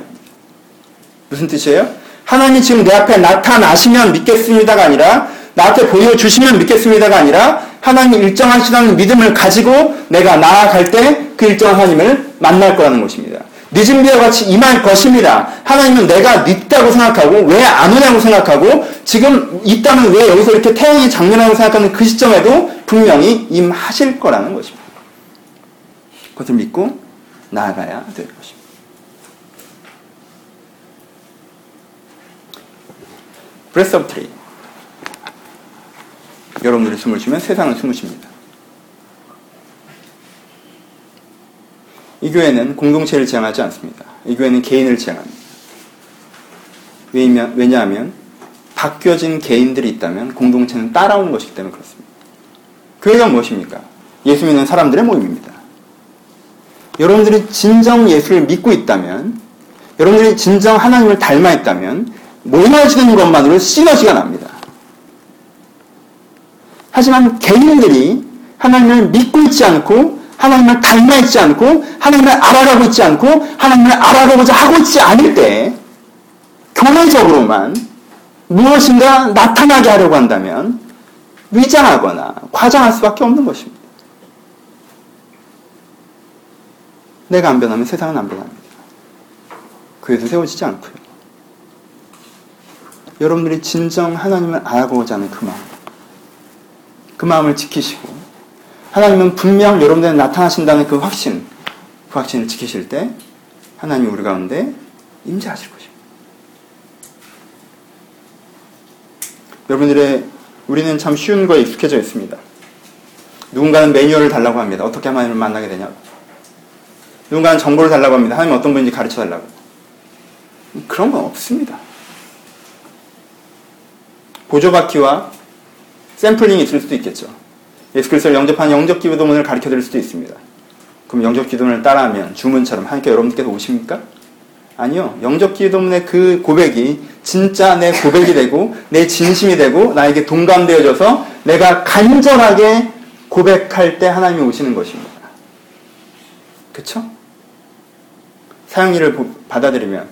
무슨 뜻이에요? 하나님이 지금 내 앞에 나타나시면 믿겠습니다가 아니라 나한테 보여주시면 믿겠습니다가 아니라 하나님 일정하시다는 믿음을 가지고 내가 나아갈 때 그 일정한 하나님을 만날 거라는 것입니다. 늦은 비와 같이 임할 것입니다. 하나님은 내가 늦다고 생각하고 왜 안 오냐고 생각하고 지금 있다면 왜 여기서 이렇게 태양이 장렬하고 생각하는 그 시점에도 분명히 임하실 거라는 것입니다. 그것을 믿고 나아가야 될 것입니다. breath of pray 여러분들이 숨을 쉬면 세상은 숨을 쉽니다. 이 교회는 공동체를 지향하지 않습니다. 이 교회는 개인을 지향합니다. 왜냐하면 바뀌어진 개인들이 있다면 공동체는 따라오는 것이기 때문에 그렇습니다. 교회가 무엇입니까? 예수 믿는 사람들의 모임입니다. 여러분들이 진정 예수를 믿고 있다면, 여러분들이 진정 하나님을 닮아 있다면, 모여지는 것만으로 시너지가 납니다. 하지만 개인들이 하나님을 믿고 있지 않고, 하나님을 닮아 있지 않고, 하나님을 알아가고 있지 않고, 하나님을 알아가고자 하고 있지 않을 때, 교회적으로만 무엇인가 나타나게 하려고 한다면, 위장하거나 과장할 수밖에 없는 것입니다. 내가 안 변하면 세상은 안 변합니다. 교회도 세워지지 않고요. 여러분들이 진정 하나님을 알아보고자 하는 그 마음, 그 마음을 지키시고, 하나님은 분명 여러분들에 나타나신다는 그 확신, 그 확신을 지키실 때, 하나님이 우리 가운데 임재하실 것입니다. 여러분들의, 우리는 참 쉬운 거에 익숙해져 있습니다. 누군가는 매뉴얼을 달라고 합니다. 어떻게 하나님을 만나게 되냐고. 누군가는 정보를 달라고 합니다. 하나님 어떤 분인지 가르쳐 달라고. 그런 건 없습니다. 보조바퀴와 샘플링이 있을 수도 있겠죠. 예수 그리스도를 영접한 영접 기도문을 가르쳐 드릴 수도 있습니다. 그럼 영접 기도문을 따라하면 주문처럼 하나님께 여러분께서 오십니까? 아니요. 영접 기도문의 그 고백이 진짜 내 고백이 되고 내 진심이 되고 나에게 동감되어져서 내가 간절하게 고백할 때 하나님이 오시는 것입니다. 그쵸? 사형리를 받아들이면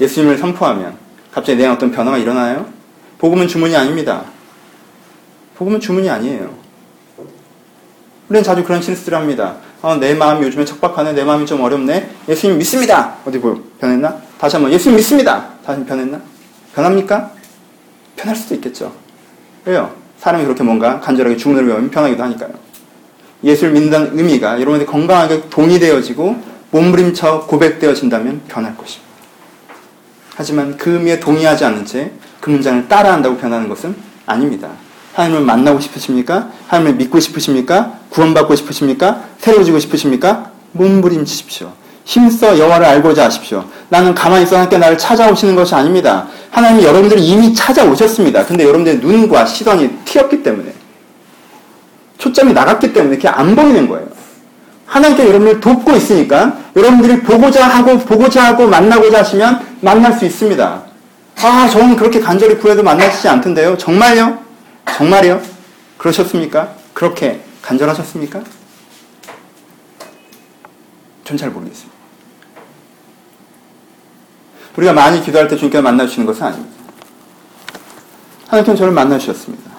예수님을 선포하면 갑자기 내 어떤 변화가 일어나요? 복음은 주문이 아닙니다. 복음은 주문이 아니에요. 우리는 자주 그런 실수를 합니다. 어, 내 마음이 요즘에 척박하네. 내 마음이 좀 어렵네. 예수님 믿습니다. 어디 보여? 변했나? 다시 한번 예수님 믿습니다. 다시 변했나? 변합니까? 변할 수도 있겠죠. 왜요? 사람이 그렇게 뭔가 간절하게 주문을 외우면 변하기도 하니까요. 예수를 믿는다는 의미가 여러분들 건강하게 동의되어지고 몸부림쳐 고백되어진다면 변할 것입니다. 하지만 그 의미에 동의하지 않은 채 그 문장을 따라한다고 변하는 것은 아닙니다. 하나님을 만나고 싶으십니까? 하나님을 믿고 싶으십니까? 구원받고 싶으십니까? 새로워지고 싶으십니까? 몸부림치십시오. 힘써 여호와를 알고자 하십시오. 나는 가만히 있어 함께 나를 찾아오시는 것이 아닙니다. 하나님이 여러분들을 이미 찾아오셨습니다. 근데 여러분들의 눈과 시선이 튀었기 때문에 초점이 나갔기 때문에 그게 안 보이는 거예요. 하나님께 여러분을 돕고 있으니까 여러분들이 보고자 하고 보고자 하고 만나고자 하시면 만날 수 있습니다. 아, 저는 그렇게 간절히 구해도 만나시지 않던데요. 정말요? 정말요? 그러셨습니까? 그렇게 간절하셨습니까? 전 잘 모르겠습니다. 우리가 많이 기도할 때 주님께서 만나주시는 것은 아닙니다. 하나님께서 저를 만나주셨습니다.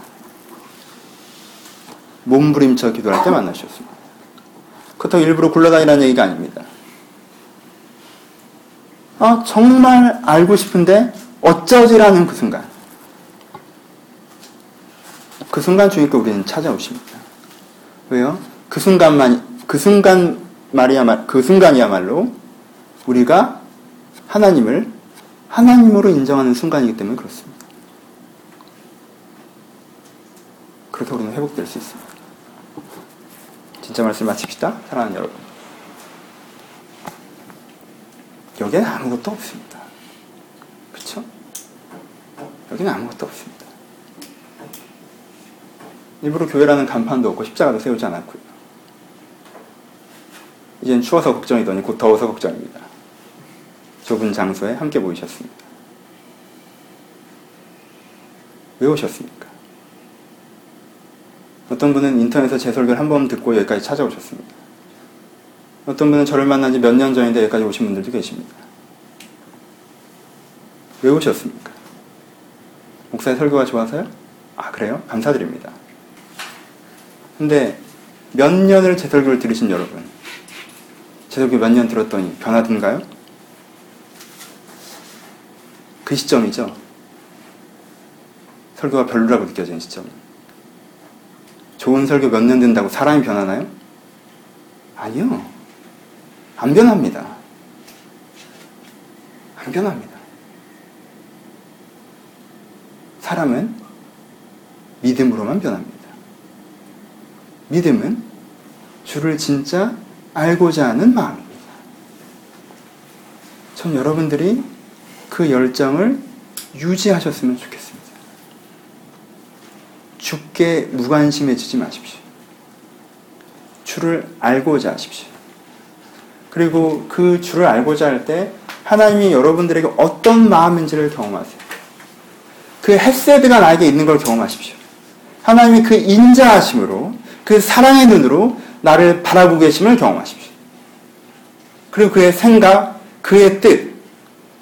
몸부림쳐 기도할 때 만나주셨습니다. 그렇다고 일부러 굴러다니라는 얘기가 아닙니다. 아, 정말 알고 싶은데 어쩌지라는 그 순간. 그 순간 주님께 우리는 찾아오십니다. 왜요? 그 순간만, 그 순간 말이야말, 그 순간이야말로 우리가 하나님을 하나님으로 인정하는 순간이기 때문에 그렇습니다. 그렇게 우리는 회복될 수 있습니다. 진짜 말씀 마칩시다. 사랑하는 여러분. 여기에는 아무것도 없습니다. 여기는 아무것도 없습니다. 일부러 교회라는 간판도 없고 십자가도 세우지 않았고요. 이젠 추워서 걱정이더니 곧 더워서 걱정입니다. 좁은 장소에 함께 모이셨습니다. 왜 오셨습니까? 어떤 분은 인터넷에서 제 설교를 한 번 듣고 여기까지 찾아오셨습니다. 어떤 분은 저를 만난 지 몇 년 전인데 여기까지 오신 분들도 계십니다. 왜 오셨습니까? 목사의 설교가 좋아서요? 아, 그래요? 감사드립니다. 근데 몇 년을 제 설교를 들으신 여러분, 제 설교 몇 년 들었더니 변하던가요? 그 시점이죠. 설교가 별로라고 느껴지는 시점. 좋은 설교 몇 년 된다고 사람이 변하나요? 아니요. 안 변합니다. 안 변합니다. 사람은 믿음으로만 변합니다. 믿음은 주를 진짜 알고자 하는 마음입니다. 전 여러분들이 그 열정을 유지하셨으면 좋겠습니다. 죽게 무관심해지지 마십시오. 주를 알고자 하십시오. 그리고 그 주를 알고자 할 때 하나님이 여러분들에게 어떤 마음인지를 경험하세요. 그 햇세드가 나에게 있는 걸 경험하십시오. 하나님이 그 인자하심으로 그 사랑의 눈으로 나를 바라보고 계심을 경험하십시오. 그리고 그의 생각, 그의 뜻,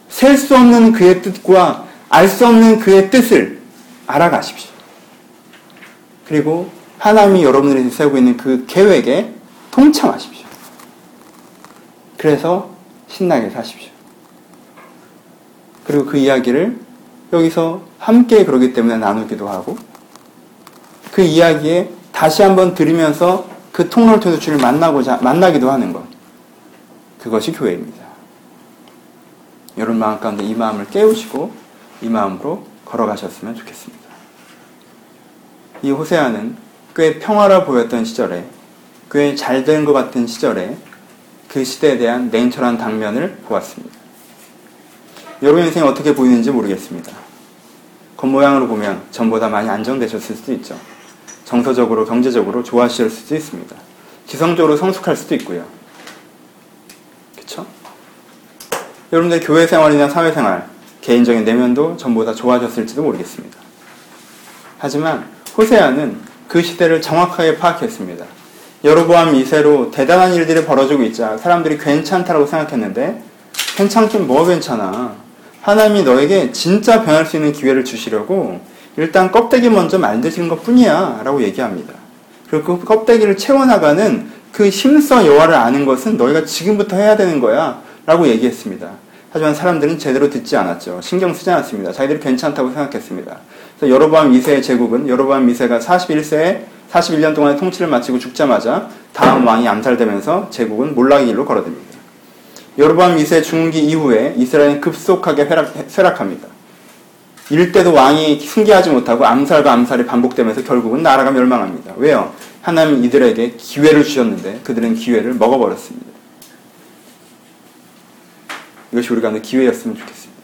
셀 수 없는 그의 뜻과 알 수 없는 그의 뜻을 알아가십시오. 그리고 하나님이 여러분들이 세우고 있는 그 계획에 동참하십시오. 그래서 신나게 사십시오. 그리고 그 이야기를 여기서 함께 그러기 때문에 나누기도 하고 그 이야기에 다시 한번 들으면서 그 통로를 통해서 주를 만나고자 만나기도 하는 것. 그것이 교회입니다. 여러분 마음 가운데 이 마음을 깨우시고 이 마음으로 걸어가셨으면 좋겠습니다. 이 호세아는 꽤 평화라 보였던 시절에 꽤 잘된 것 같은 시절에 그 시대에 대한 냉철한 당면을 보았습니다. 여러분 인생이 어떻게 보이는지 모르겠습니다. 겉모양으로 보면 전보다 많이 안정되셨을 수도 있죠. 정서적으로, 경제적으로 좋아하실 수도 있습니다. 지성적으로 성숙할 수도 있고요. 그쵸? 여러분들 교회 생활이나 사회생활, 개인적인 내면도 전보다 좋아졌을지도 모르겠습니다. 하지만 호세아는 그 시대를 정확하게 파악했습니다. 여로보암 2세로 대단한 일들이 벌어지고 있자 사람들이 괜찮다고 생각했는데 괜찮긴 뭐 괜찮아. 하나님이 너에게 진짜 변할 수 있는 기회를 주시려고 일단 껍데기 먼저 만드시는 것 뿐이야. 라고 얘기합니다. 그리고 그 껍데기를 채워나가는 그 힘써 여호와를 아는 것은 너희가 지금부터 해야 되는 거야. 라고 얘기했습니다. 하지만 사람들은 제대로 듣지 않았죠. 신경 쓰지 않았습니다. 자기들이 괜찮다고 생각했습니다. 그래서 여로보암 2세의 제국은 여로보암 2세가 41세에 41년 동안의 통치를 마치고 죽자마자 다음 왕이 암살되면서 제국은 몰락의 길로 걸어듭니다. 여로보암 2세 중기 이후에 이스라엘은 급속하게 쇠락. 이럴 때도 왕이 승계하지 못하고 암살과 암살이 반복되면서 결국은 나라가 멸망합니다. 왜요? 하나님 이들에게 기회를 주셨는데 그들은 기회를 먹어버렸습니다. 이것이 우리 가운데 기회였으면 좋겠습니다.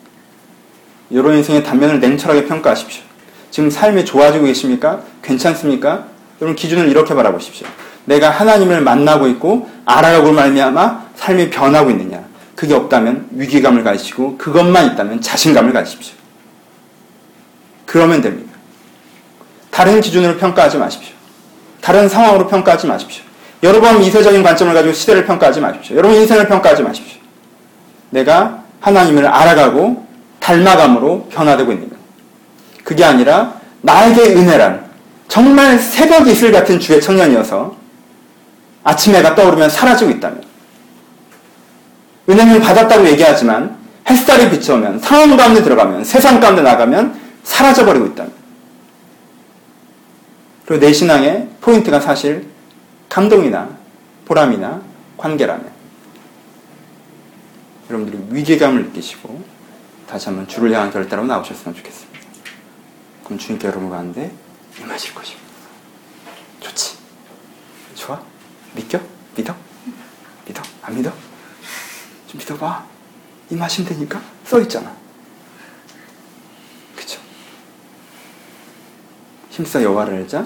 여러분 인생의 단면을 냉철하게 평가하십시오. 지금 삶이 좋아지고 계십니까? 괜찮습니까? 여러분 기준을 이렇게 바라보십시오. 내가 하나님을 만나고 있고 알아가고 말미암아 삶이 변하고 있느냐? 그게 없다면 위기감을 가지시고 그것만 있다면 자신감을 가지십시오. 그러면 됩니다. 다른 기준으로 평가하지 마십시오. 다른 상황으로 평가하지 마십시오. 여러분 이세적인 관점을 가지고 시대를 평가하지 마십시오. 여러분 인생을 평가하지 마십시오. 내가 하나님을 알아가고 닮아감으로 변화되고 있는 것. 그게 아니라 나에게 은혜란 정말 새벽 이슬 같은 주의 청년이어서 아침 해가 떠오르면 사라지고 있다면 은혜를 받았다고 얘기하지만 햇살이 비춰오면 상황 가운데 들어가면 세상 가운데 나가면 사라져버리고 있다면 그리고 내 신앙의 포인트가 사실 감동이나 보람이나 관계라면 여러분들이 위기감을 느끼시고 다시 한번 주를 향한 결단으로 나오셨으면 좋겠습니다. 그럼 주님께 여러분 가운데 임하실 것입니다. 좋지? 좋아? 믿겨? 믿어? 믿어? 안 믿어? 좀 믿어봐. 임하시면 되니까 써 있잖아. 그쵸? 힘써 여호와를 알자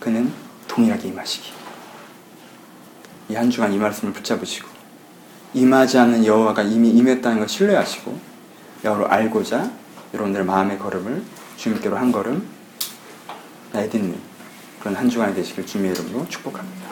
그는 동일하게 임하시기. 이 한 주간 이 말씀을 붙잡으시고 임하지 않는 여호와가 이미 임했다는 걸 신뢰하시고 여호와를 알고자 여러분들의 마음의 걸음을 주님께로 한 걸음 내딛는 그런 한 주간이 되시길 주님의 이름으로 축복합니다.